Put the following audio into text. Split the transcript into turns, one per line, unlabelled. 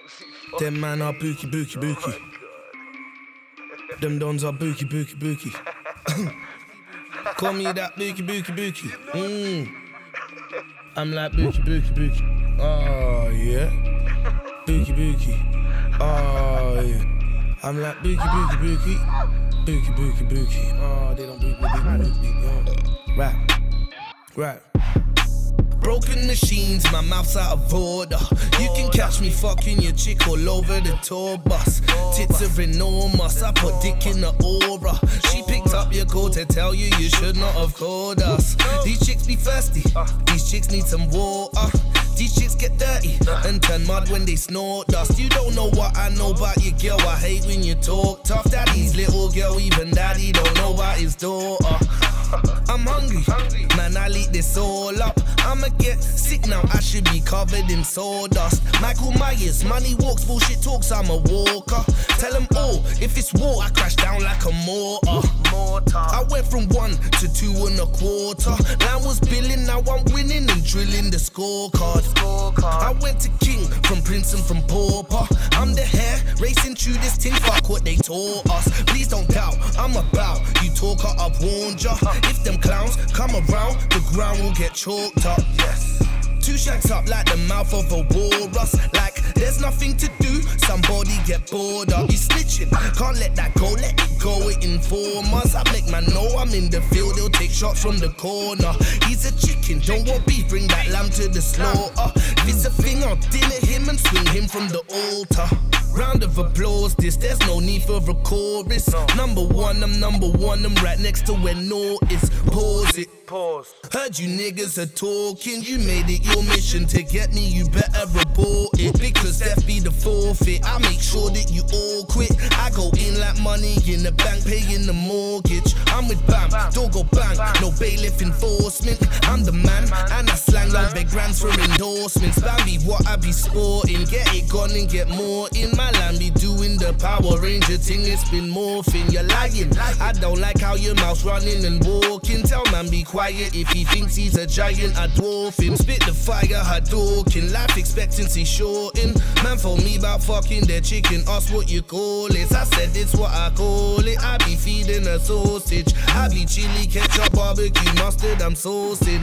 Them man are bookie, bookie, bookie. Them dons are bookie, bookie, bookie. Call me that bookie, bookie, bookie. Mm. I'm like bookie, bookie, bookie. Oh yeah. Bookie, bookie. Oh yeah. I'm like bookie, bookie, bookie. Bookie, bookie, bookie. Oh, they don't bookie, bookie, bookie. Right. Right. Broken machines, my mouth's out of order. You can catch me fucking your chick all over the tour bus. Tits are enormous, I put dick in the aura. She picked up your call to tell you you should not have called us. These chicks be thirsty, these chicks need some water. These chicks get dirty and turn mud when they snort dust. You don't know what I know about your girl. I hate when you talk tough. Daddy's little girl, even daddy don't know about his daughter. I'm hungry, man. I'll eat this all up. I'ma get sick now. I should be covered in sawdust. Michael Myers, money walks, bullshit talks. I'm a walker. Tell them all, if it's war, I crash down like a mortar. I went from one to two and a quarter. Line was billing, now I'm winning and drilling the scorecard. I went to king from prince and from pauper. I'm the hare racing through this thing. Fuck what they taught us. Please don't doubt, I'm about. Her up, warned ya. If them clowns come around, the ground will get choked up. Yes. Two shacks up like the mouth of a walrus. Like there's nothing to do, somebody get bored up. You snitching, can't let that go, let it go. It inform us. I make man know I'm in the field, they'll take shots from the corner. He's a chicken, don't want beef, bring that lamb to the slaughter. If it's a thing, I'll dinner him and swing him from the altar. Round of applause, this, there's no need for a chorus. Number one, I'm number one, I'm right next to where no is. Pause it. Pause. Heard you niggas are talking, you made it mission to get me, you better report it. Because that be the forfeit. I make sure that you all quit. I go in like money in the bank, paying the mortgage. I'm with Bam, don't go bang, no bailiff enforcement. I'm the man, and I slang on big grants for endorsements. Bambi, what I be sporting, get it gone and get more in my land. Be doing the Power Ranger thing, it's been morphing. You're lying. I don't like how your mouth's running and walking. Tell man be quiet if he thinks he's a giant. I dwarf him. Spit the fire, I talking. Life expectancy shorting. Man for me about fucking their chicken. Ask what you call it. I said it's what I call it. I feeding a sausage. I be chili, ketchup, barbecue, mustard. I'm saucing.